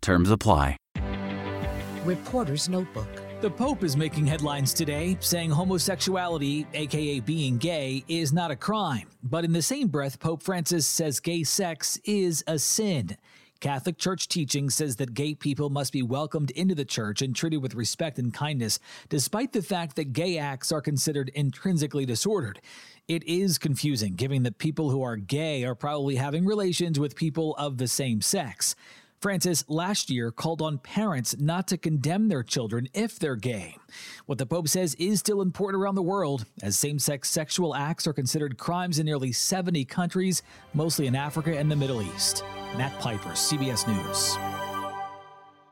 Terms apply. Reporter's Notebook. The Pope is making headlines today, saying homosexuality, aka being gay, is not a crime. But in the same breath, Pope Francis says gay sex is a sin. Catholic Church teaching says that gay people must be welcomed into the church and treated with respect and kindness, despite the fact that gay acts are considered intrinsically disordered. It is confusing, given that people who are gay are probably having relations with people of the same sex. Francis last year called on parents not to condemn their children if they're gay. What the Pope says is still important around the world, as same sex sexual acts are considered crimes in nearly 70 countries, mostly in Africa and the Middle East. Matt Piper, CBS News.